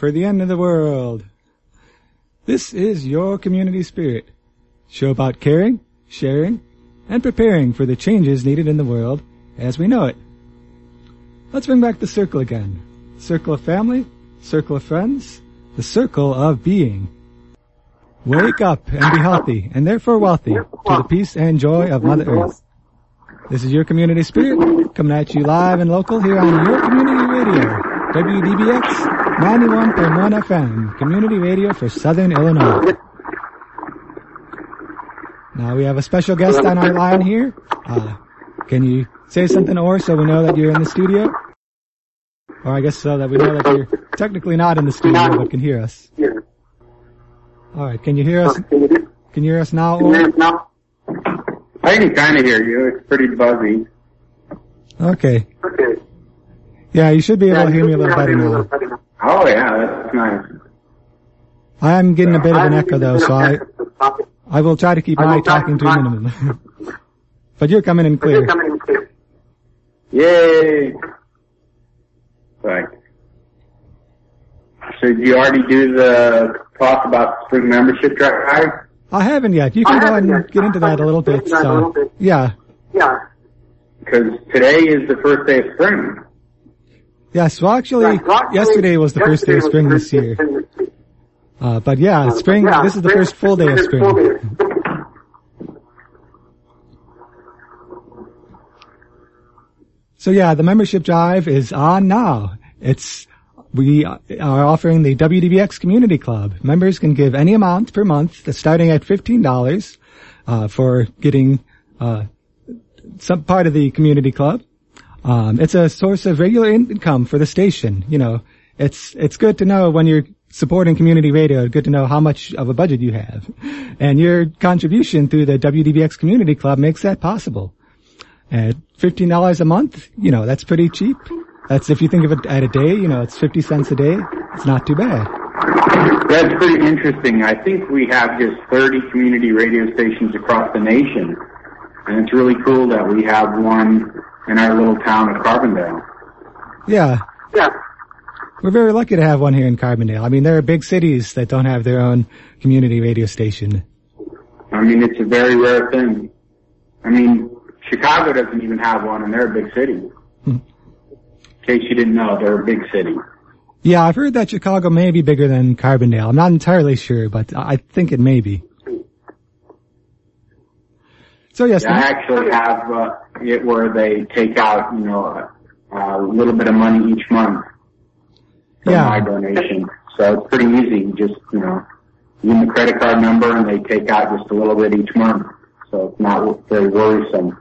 For the end of the world? This is your community spirit. Show about caring, sharing, and preparing for the changes needed in the world as we know it. Let's bring back the circle again. Circle of family, circle of friends, the circle of being. Wake up and be healthy and therefore wealthy to the peace and joy of Mother Earth. This is your community spirit coming at you live and local here on your community radio, WDBX 91.1 FM, community radio for Southern Illinois. Now we have a special guest on our line here. Uh, can you say something or so we know that you're in the studio? Or I guess so that we know that you're technically not in the studio but can hear us. Alright, can you hear us? Can you hear us now? Or? I can kind of hear you. It's pretty buzzy. Okay. Yeah, you should be able to hear me a little better now. Oh yeah, that's nice. I'm getting a bit of an echo though, so I, I will try to keep my talking to a minimum. but you're coming in clear. Yay! Right. So did you already do the talk about spring membership drive? I haven't yet. You can go ahead and get into that a little bit. So, yeah. Because today is the first day of spring. Yes, well actually, yesterday was the first day of spring this year. Uh, but yeah, spring, this is the first full day of spring. So yeah, the membership drive is on now. It's, we are offering the WDBX Community Club. Members can give any amount per month, starting at $15, uh, for getting, uh, some part of the community club. Um, it's a source of regular income for the station. You know, it's, it's good to know when you're supporting community radio, good to know how much of a budget you have. And your contribution through the WDBX Community Club makes that possible. At $15 a month, you know, that's pretty cheap. That's if you think of it at a day, you know, it's 50 cents a day. It's not too bad. That's pretty interesting. I think we have just 30 community radio stations across the nation. And it's really cool that we have one in our little town of Carbondale. Yeah. Yeah. We're very lucky to have one here in Carbondale. I mean, there are big cities that don't have their own community radio station. I mean, it's a very rare thing. I mean, Chicago doesn't even have one and they're a big city. Hmm. In case you didn't know, they're a big city. Yeah, I've heard that Chicago may be bigger than Carbondale. I'm not entirely sure, but I think it may be. So yes, I actually have uh, it where they take out, you know, a, a little bit of money each month for Yeah. my donation. So it's pretty easy. You just, you know, give them the credit card number and they take out just a little bit each month. So it's not very worrisome.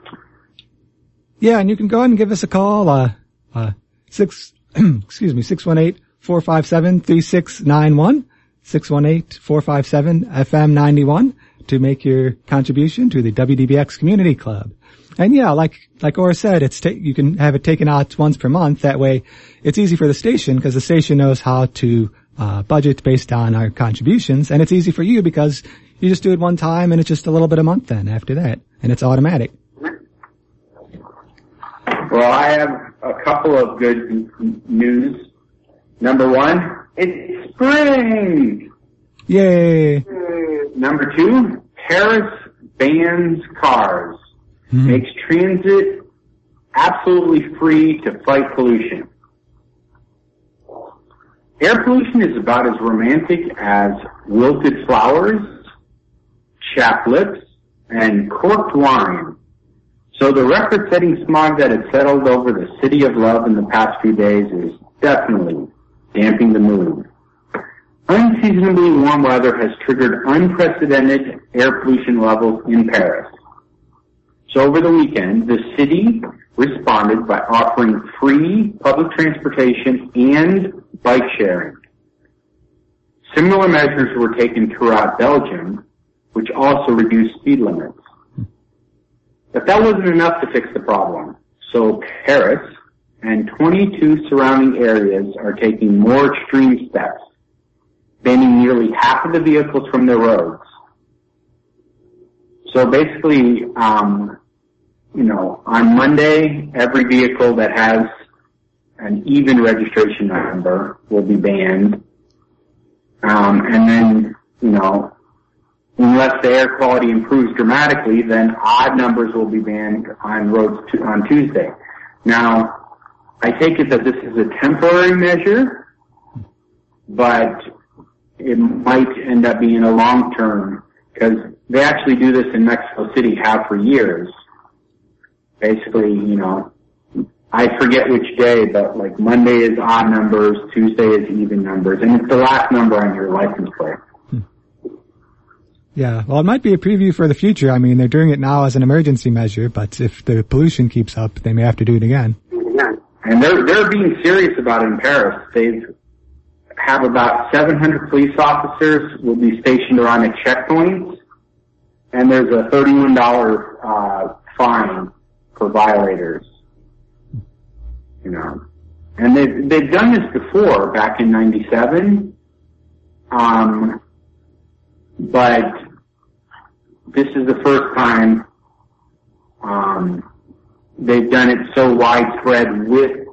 Yeah, and you can go ahead and give us a call, uh, uh, six, excuse me, 618-457-3691, 618-457-FM91 to make your contribution to the WDBX Community Club. And yeah, like, like Ora said, it's, ta- you can have it taken out once per month. That way it's easy for the station because the station knows how to, uh, budget based on our contributions. And it's easy for you because you just do it one time and it's just a little bit a month then after that. And it's automatic. Well, I have a couple of good news. Number one, it's spring! Yay! Uh, number two, Paris bans cars. Hmm. Makes transit absolutely free to fight pollution. Air pollution is about as romantic as wilted flowers, chapped lips, and corked wine. So the record-setting smog that has settled over the city of love in the past few days is definitely damping the mood. Unseasonably warm weather has triggered unprecedented air pollution levels in Paris. So over the weekend, the city responded by offering free public transportation and bike sharing. Similar measures were taken throughout Belgium, which also reduced speed limits. But that wasn't enough to fix the problem. So Paris and 22 surrounding areas are taking more extreme steps, banning nearly half of the vehicles from their roads. So basically, um, you know, on Monday, every vehicle that has an even registration number will be banned. Um, and then, you know, unless the air quality improves dramatically, then odd numbers will be banned on roads on Tuesday. Now, I take it that this is a temporary measure, but it might end up being a long term because they actually do this in Mexico City, have for years. Basically, you know, I forget which day, but like Monday is odd numbers, Tuesday is even numbers, and it's the last number on your license plate. Hmm. Yeah, well, it might be a preview for the future. I mean, they're doing it now as an emergency measure, but if the pollution keeps up, they may have to do it again. And they're they're being serious about it in Paris. They have about 700 police officers will be stationed around the checkpoints, and there's a $31 uh, fine for violators. You know, and they've they've done this before back in '97. Um, but this is the first time um, they've done it so widespread with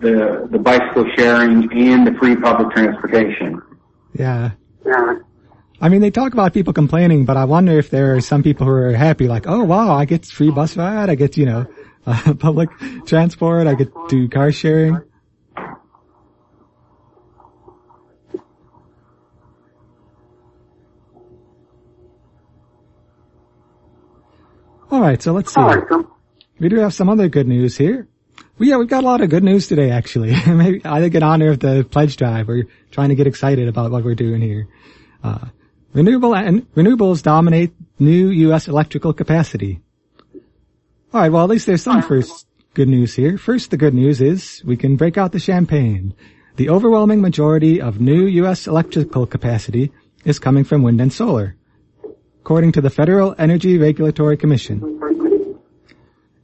the the bicycle sharing and the free public transportation. Yeah. Yeah. I mean, they talk about people complaining, but I wonder if there are some people who are happy, like, oh wow, I get free bus ride, I get, you know, uh, public transport, I get to do car sharing. All right, so let's see. We do have some other good news here. Well, yeah, we've got a lot of good news today, actually. Maybe I think in honor of the pledge drive, we're trying to get excited about what we're doing here. Uh, renewable and renewables dominate new U.S. electrical capacity. All right, well, at least there's some first good news here. First, the good news is we can break out the champagne. The overwhelming majority of new U.S. electrical capacity is coming from wind and solar according to the Federal Energy Regulatory Commission.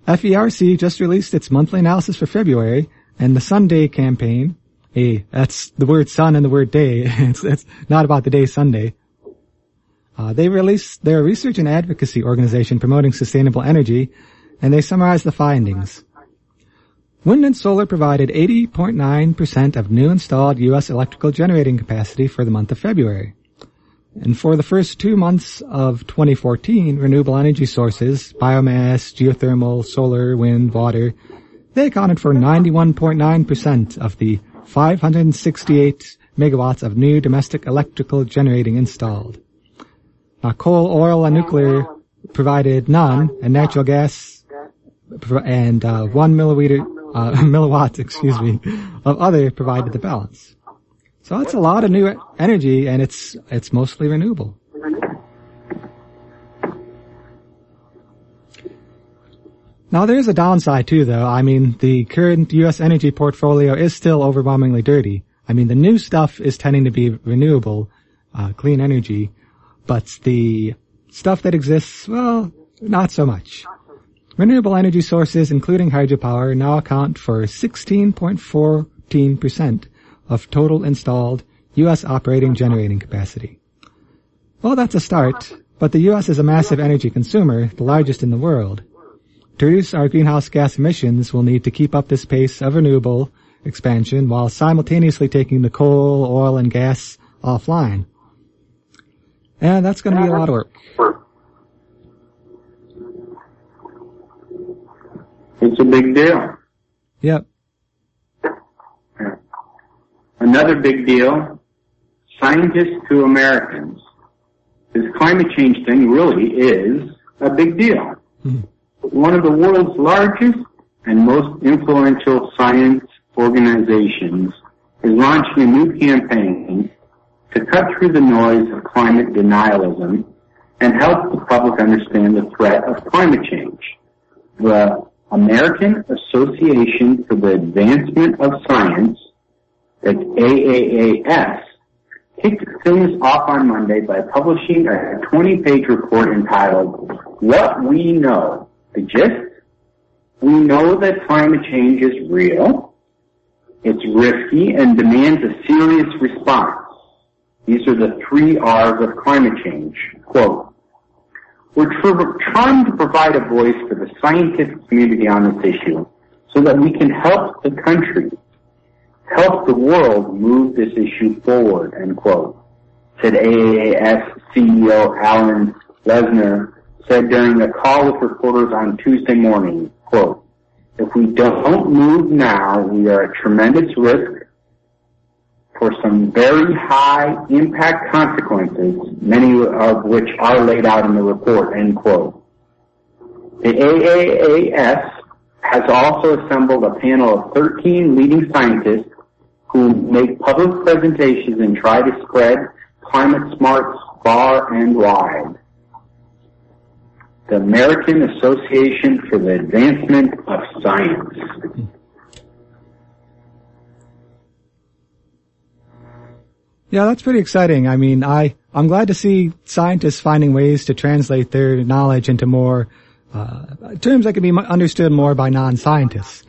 FERC just released its monthly analysis for February, and the SUN DAY campaign, a, that's the word sun and the word day, it's, it's not about the day Sunday. Uh, they released their research and advocacy organization promoting sustainable energy, and they summarized the findings. Wind and solar provided 80.9% of new installed U.S. electrical generating capacity for the month of February. And for the first two months of 2014, renewable energy sources, biomass, geothermal, solar, wind, water, they accounted for 91.9% of the 568 megawatts of new domestic electrical generating installed. Now coal, oil, and nuclear provided none, and natural gas and uh, one uh, milliwatt, excuse me, of other provided the balance. So it's a lot of new energy and it's, it's mostly renewable. Now there is a downside too though. I mean, the current US energy portfolio is still overwhelmingly dirty. I mean, the new stuff is tending to be renewable, uh, clean energy, but the stuff that exists, well, not so much. Renewable energy sources, including hydropower, now account for 16.14% of total installed U.S. operating generating capacity. Well, that's a start, but the U.S. is a massive energy consumer, the largest in the world. To reduce our greenhouse gas emissions, we'll need to keep up this pace of renewable expansion while simultaneously taking the coal, oil, and gas offline. And that's going to be a lot of work. It's a big deal. Yep. Another big deal, scientists to Americans. This climate change thing really is a big deal. Mm-hmm. One of the world's largest and most influential science organizations is launching a new campaign to cut through the noise of climate denialism and help the public understand the threat of climate change. The American Association for the Advancement of Science that's AAAS, kicked things off on Monday by publishing a 20-page report entitled What We Know. The gist? We know that climate change is real, it's risky, and demands a serious response. These are the three R's of climate change. Quote, we're trying to provide a voice for the scientific community on this issue so that we can help the country help the world move this issue forward, end quote, said AAAS CEO Alan Leshner said during a call with reporters on Tuesday morning, quote, if we don't move now, we are at tremendous risk for some very high impact consequences, many of which are laid out in the report, end quote. The AAAS has also assembled a panel of 13 leading scientists who make public presentations and try to spread climate smarts far and wide. The American Association for the Advancement of Science. Yeah, that's pretty exciting. I mean, I, I'm glad to see scientists finding ways to translate their knowledge into more, uh, terms that can be understood more by non-scientists.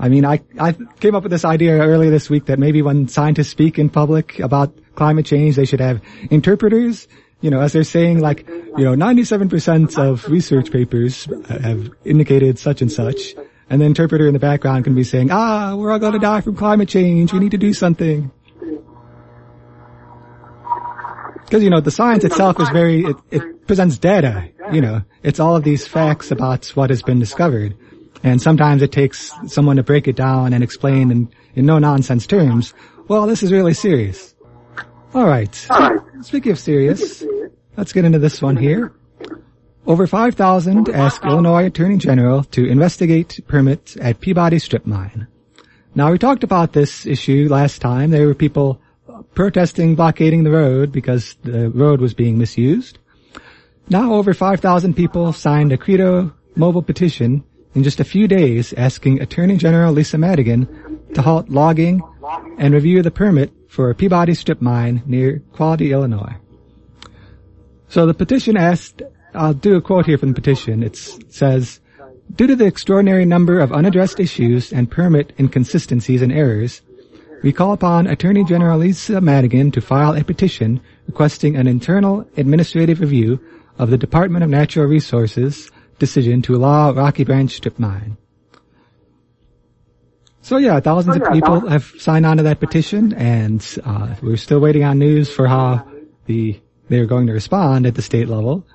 I mean, I, I came up with this idea earlier this week that maybe when scientists speak in public about climate change, they should have interpreters, you know, as they're saying like, you know, 97% of research papers have indicated such and such. And the interpreter in the background can be saying, ah, we're all gonna die from climate change. We need to do something. Because, you know, the science itself is very, it, it presents data, you know. It's all of these facts about what has been discovered. And sometimes it takes someone to break it down and explain in, in no nonsense terms, well, this is really serious. Alright. Speaking of serious, let's get into this one here. Over 5,000 ask Illinois Attorney General to investigate permits at Peabody Strip Mine. Now we talked about this issue last time. There were people protesting blockading the road because the road was being misused. Now over 5,000 people signed a Credo mobile petition in just a few days asking Attorney General Lisa Madigan to halt logging and review the permit for a Peabody strip mine near Equality, Illinois. So the petition asked, I'll do a quote here from the petition. it says, Due to the extraordinary number of unaddressed issues and permit inconsistencies and errors, we call upon Attorney General Lisa Madigan to file a petition requesting an internal administrative review of the Department of Natural Resources decision to allow Rocky Branch strip mine. So yeah, thousands of people have signed on to that petition, and uh, we're still waiting on news for how the they're going to respond at the state level.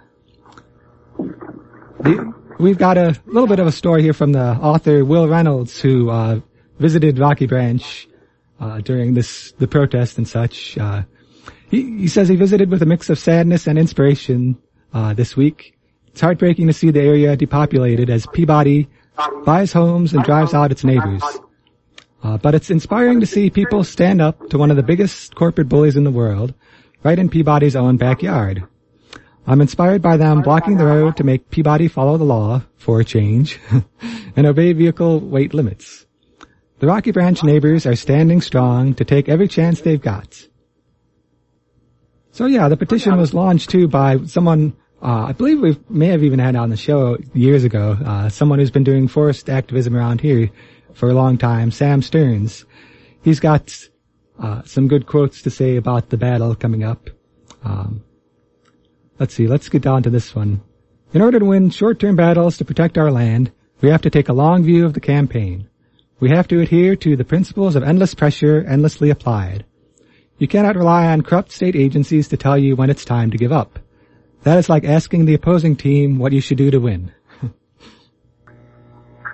The, we've got a little bit of a story here from the author Will Reynolds, who uh, visited Rocky Branch uh, during this the protest and such. Uh, he, he says he visited with a mix of sadness and inspiration uh, this week. It's heartbreaking to see the area depopulated as Peabody buys homes and drives out its neighbors. Uh, but it's inspiring to see people stand up to one of the biggest corporate bullies in the world, right in Peabody's own backyard. I'm inspired by them blocking the road to make Peabody follow the law, for a change, and obey vehicle weight limits. The Rocky Branch neighbors are standing strong to take every chance they've got. So yeah, the petition was launched too by someone, uh, I believe we may have even had on the show years ago, uh, someone who's been doing forest activism around here for a long time, Sam Stearns. He's got, uh, some good quotes to say about the battle coming up. Um, let's see, let's get down to this one. In order to win short-term battles to protect our land, we have to take a long view of the campaign. We have to adhere to the principles of endless pressure endlessly applied. You cannot rely on corrupt state agencies to tell you when it's time to give up. That is like asking the opposing team what you should do to win.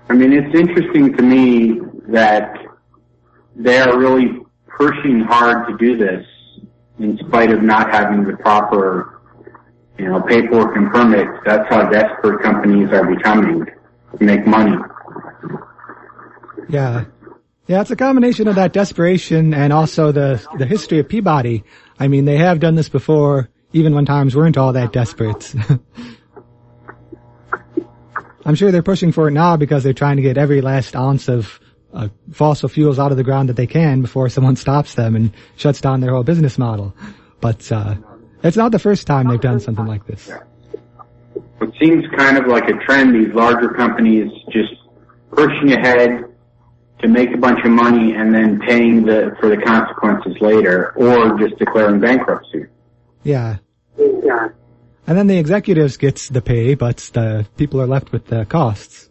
I mean, it's interesting to me that they are really pushing hard to do this in spite of not having the proper, you know, paperwork and permits. That's how desperate companies are becoming to make money. Yeah. Yeah, it's a combination of that desperation and also the, the history of Peabody. I mean, they have done this before, even when times weren't all that desperate. I'm sure they're pushing for it now because they're trying to get every last ounce of uh, fossil fuels out of the ground that they can before someone stops them and shuts down their whole business model. But uh, it's not the first time they've done something like this. It seems kind of like a trend. These larger companies just pushing ahead, to make a bunch of money and then paying the for the consequences later, or just declaring bankruptcy. Yeah. Yeah. And then the executives gets the pay, but the people are left with the costs.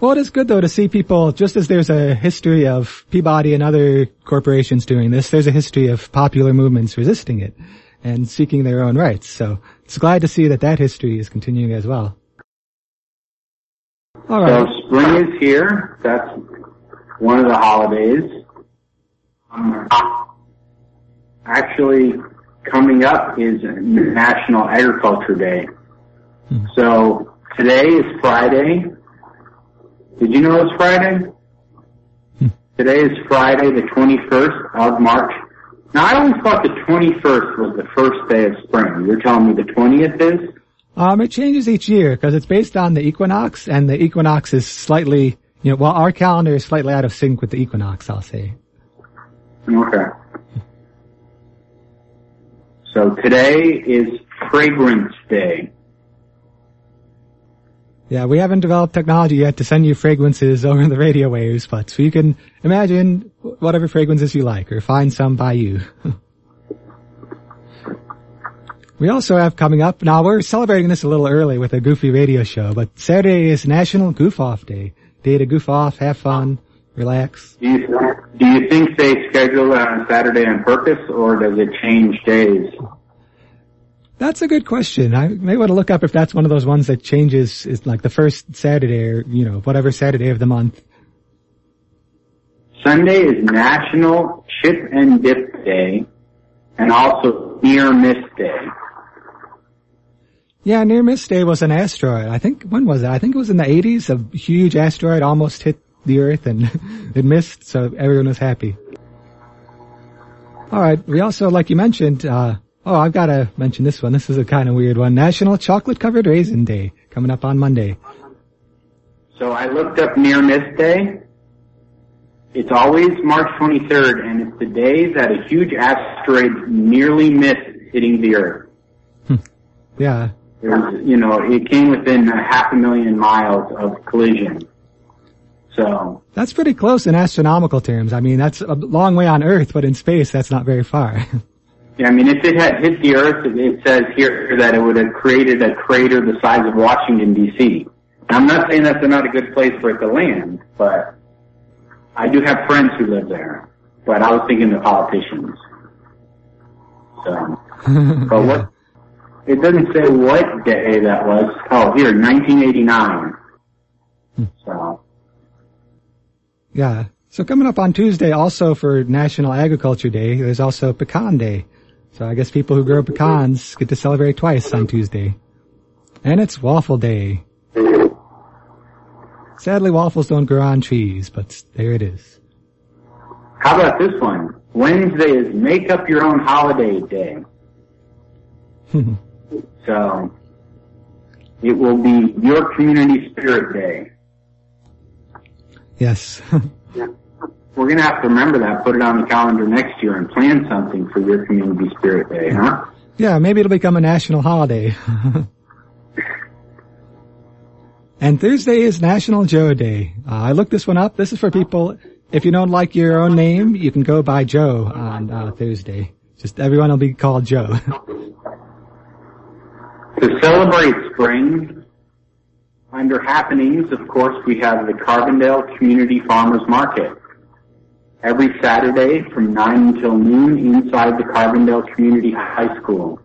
Well, it is good though to see people, just as there's a history of Peabody and other corporations doing this, there's a history of popular movements resisting it and seeking their own rights. So it's glad to see that that history is continuing as well. All right. So spring is here. That's one of the holidays. Um, actually, coming up is National Agriculture Day. Hmm. So today is Friday. Did you know it's Friday? Hmm. Today is Friday, the 21st of March. Now, I always thought the 21st was the first day of spring. You're telling me the 20th is? Um, it changes each year because it's based on the equinox, and the equinox is slightly, you know, well, our calendar is slightly out of sync with the equinox, I'll say. Okay. So today is Fragrance Day. Yeah, we haven't developed technology yet to send you fragrances over the radio waves, but so you can imagine whatever fragrances you like or find some by you. we also have coming up, now we're celebrating this a little early with a goofy radio show, but Saturday is National Goof Off Day. Day to goof off, have fun, relax. Do you, do you think they schedule it on Saturday on purpose or does it change days? That's a good question. I may want to look up if that's one of those ones that changes is like the first Saturday or, you know, whatever Saturday of the month. Sunday is National Chip and Dip Day and also Near Miss Day. Yeah, Near Miss Day was an asteroid. I think, when was it? I think it was in the 80s. A huge asteroid almost hit the Earth and it missed, so everyone was happy. Alright, we also, like you mentioned, uh, Oh, I've got to mention this one. This is a kind of weird one. National Chocolate Covered Raisin Day coming up on Monday. So I looked up Near Miss Day. It's always March 23rd, and it's the day that a huge asteroid nearly missed hitting the Earth. Hmm. yeah. It was, you know, it came within a half a million miles of collision. So. That's pretty close in astronomical terms. I mean, that's a long way on Earth, but in space, that's not very far. Yeah, I mean, if it had hit the Earth, it says here that it would have created a crater the size of Washington D.C. I'm not saying that's not a good place for it to land, but I do have friends who live there. But I was thinking the politicians. So, but what? It doesn't say what day that was. Oh, here, 1989. Hmm. So. Yeah. So coming up on Tuesday, also for National Agriculture Day, there's also Pecan Day. So I guess people who grow pecans get to celebrate twice on Tuesday. And it's waffle day. Sadly, waffles don't grow on trees, but there it is. How about this one? Wednesday is make up your own holiday day. so, it will be your community spirit day. Yes. We're going to have to remember that, put it on the calendar next year and plan something for your community spirit day, huh? Yeah, maybe it'll become a national holiday. and Thursday is National Joe Day. Uh, I looked this one up. This is for people, if you don't like your own name, you can go by Joe on uh, Thursday. Just everyone will be called Joe. to celebrate spring, under happenings, of course, we have the Carbondale Community Farmers Market every Saturday from 9 until noon inside the Carbondale Community High School.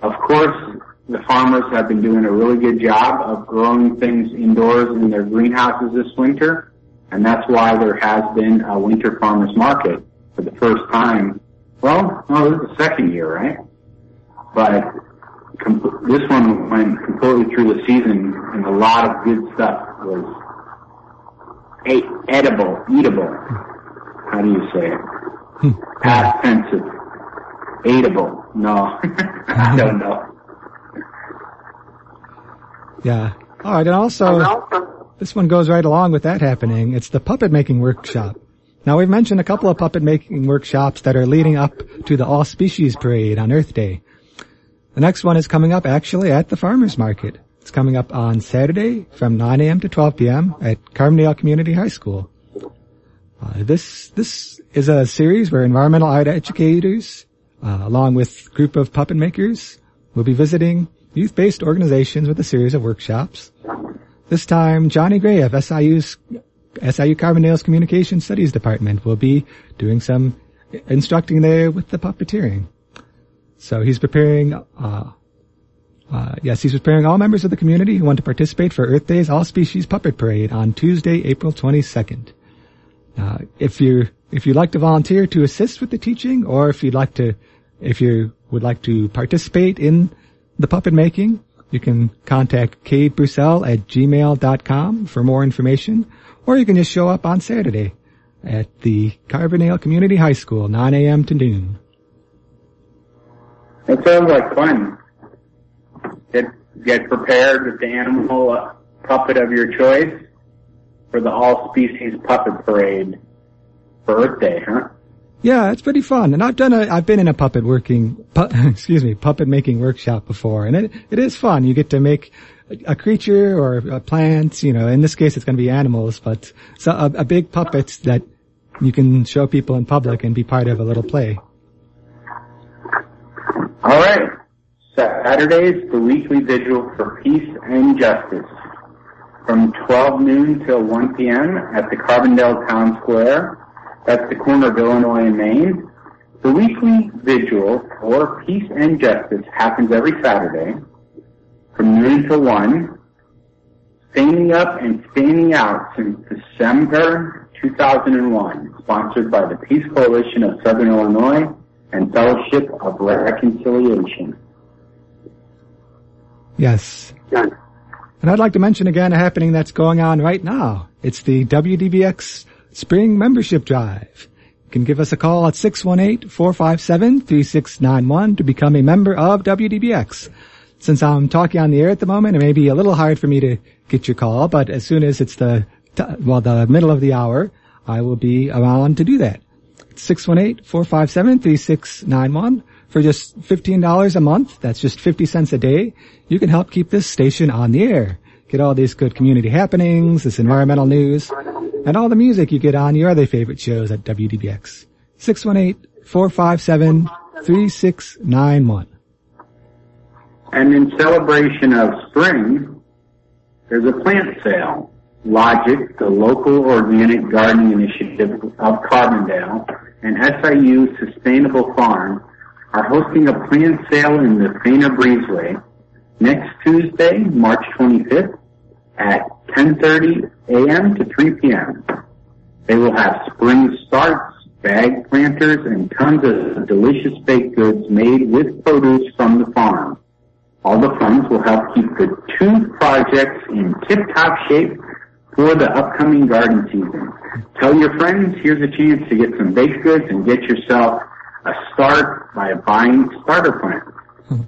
Of course, the farmers have been doing a really good job of growing things indoors in their greenhouses this winter, and that's why there has been a winter farmers market for the first time. Well, no, this is the second year, right? But com- this one went completely through the season, and a lot of good stuff was edible, eatable how do you say it? Hmm. Past tense of eatable. No, I don't know. Yeah. All right, and also, this one goes right along with that happening. It's the puppet making workshop. Now we've mentioned a couple of puppet making workshops that are leading up to the All Species Parade on Earth Day. The next one is coming up actually at the Farmers Market. It's coming up on Saturday from 9 a.m. to 12 p.m. at Carbondale Community High School. Uh, this this is a series where environmental art educators, uh, along with a group of puppet makers, will be visiting youth-based organizations with a series of workshops. This time, Johnny Gray of SIU's SIU Carbondale's Communication Studies Department will be doing some instructing there with the puppeteering. So he's preparing, uh, uh, yes, he's preparing all members of the community who want to participate for Earth Day's All Species Puppet Parade on Tuesday, April 22nd. Uh, if you if you'd like to volunteer to assist with the teaching, or if you'd like to, if you would like to participate in the puppet making, you can contact Cade Brussel at gmail.com for more information, or you can just show up on Saturday at the Carbondale Community High School, 9 a.m. to noon. It sounds like fun. Get get prepared with the animal uh, puppet of your choice for the all species puppet parade for Earth Day, huh? Yeah, it's pretty fun. And I've done a, I've been in a puppet working, pu- excuse me, puppet making workshop before. And it, it is fun. You get to make a creature or a plant, you know, in this case it's going to be animals, but so a, a big puppet that you can show people in public and be part of a little play. All right. Saturdays, the weekly vigil for peace and justice from 12 noon till 1 p.m. at the Carbondale Town Square. That's the corner of Illinois and Main. The weekly vigil for peace and justice happens every Saturday from noon to 1. Standing up and standing out since December 2001, sponsored by the Peace Coalition of Southern Illinois and Fellowship of Reconciliation. Yes. And I'd like to mention again a happening that's going on right now. It's the WDBX Spring Membership Drive. You can give us a call at 618-457-3691 to become a member of WDBX. Since I'm talking on the air at the moment, it may be a little hard for me to get your call, but as soon as it's the, well, the middle of the hour, I will be around to do that. 618-457-3691 for just $15 a month. That's just 50 cents a day. You can help keep this station on the air. Get all these good community happenings, this environmental news, and all the music you get on your other favorite shows at WDBX. 618-457-3691. And in celebration of spring, there's a plant sale. Logic, the local organic gardening initiative of Carbondale, and SIU Sustainable Farm are hosting a plant sale in the Faner Breezeway next Tuesday, March 25th at 10.30 a.m. to 3 p.m. They will have spring starts, bag planters, and tons of delicious baked goods made with produce from the farm. All the funds will help keep the two projects in tip-top shape for the upcoming garden season. Tell your friends, here's a chance to get some baked goods and get yourself a start by buying starter plants.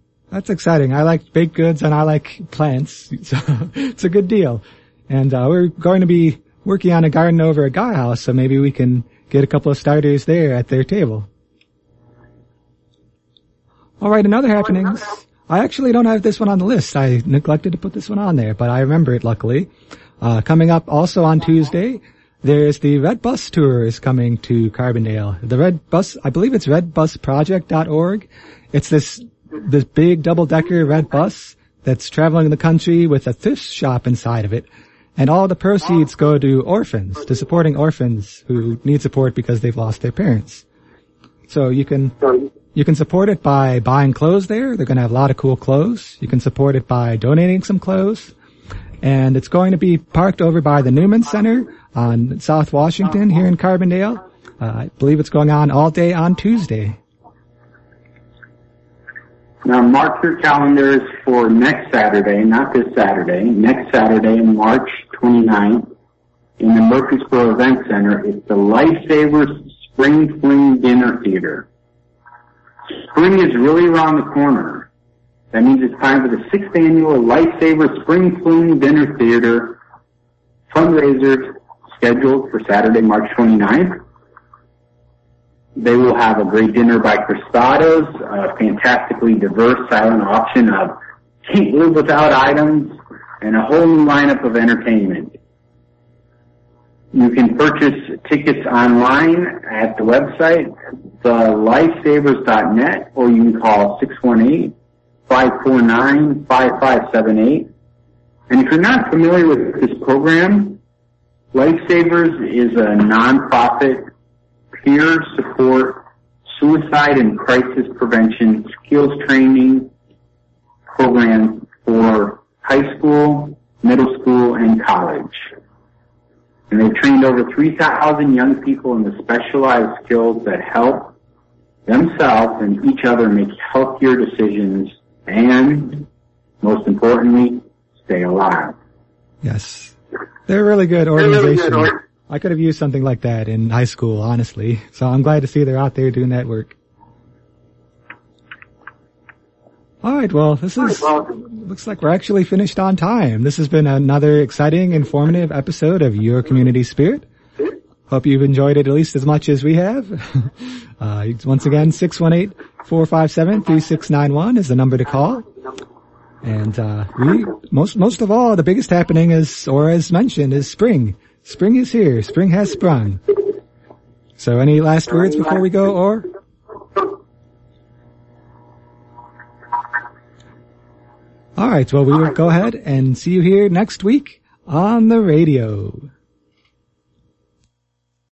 That's exciting. I like baked goods and I like plants, so it's a good deal. And uh, we're going to be working on a garden over at Guy House, so maybe we can get a couple of starters there at their table. All right, another happenings. I actually don't have this one on the list. I neglected to put this one on there, but I remember it luckily. Uh, coming up also on Tuesday, there's the Red Bus Tour is coming to Carbondale. The Red Bus, I believe it's redbusproject.org. It's this, this big double-decker red bus that's traveling the country with a thrift shop inside of it. And all the proceeds go to orphans, to supporting orphans who need support because they've lost their parents. So you can, you can support it by buying clothes there. They're going to have a lot of cool clothes. You can support it by donating some clothes and it's going to be parked over by the Newman Center on South Washington here in Carbondale. Uh, I believe it's going on all day on Tuesday. Now mark your calendars for next Saturday, not this Saturday, next Saturday, March 29th, in the Murphysboro Event Center. It's the Lifesavers Spring Fling Dinner Theater. Spring is really around the corner. That means it's time for the sixth annual Lifesaver Spring Fling Dinner Theater fundraiser scheduled for Saturday, March 29th. They will have a great dinner by Cristaudo's, a fantastically diverse silent auction of can't live without items, and a whole new lineup of entertainment. You can purchase tickets online at the website, thelifesavers.net, or you can call 618 549-5578. And if you're not familiar with this program, Lifesavers is a nonprofit peer support suicide and crisis prevention skills training program for high school, middle school, and college. And they've trained over 3,000 young people in the specialized skills that help themselves and each other make healthier decisions and, most importantly, stay alive. Yes. They're a really good organization. I could have used something like that in high school, honestly. So I'm glad to see they're out there doing that work. All right. Well, this is looks like we're actually finished on time. This has been another exciting, informative episode of Your Community Spirit. Hope you've enjoyed it at least as much as we have. uh, once again, 618-457-3691 is the number to call. And, uh, we, most, most of all, the biggest happening is, or as mentioned, is spring. Spring is here. Spring has sprung. So any last words before we go, or? Alright, well we will go ahead and see you here next week on the radio.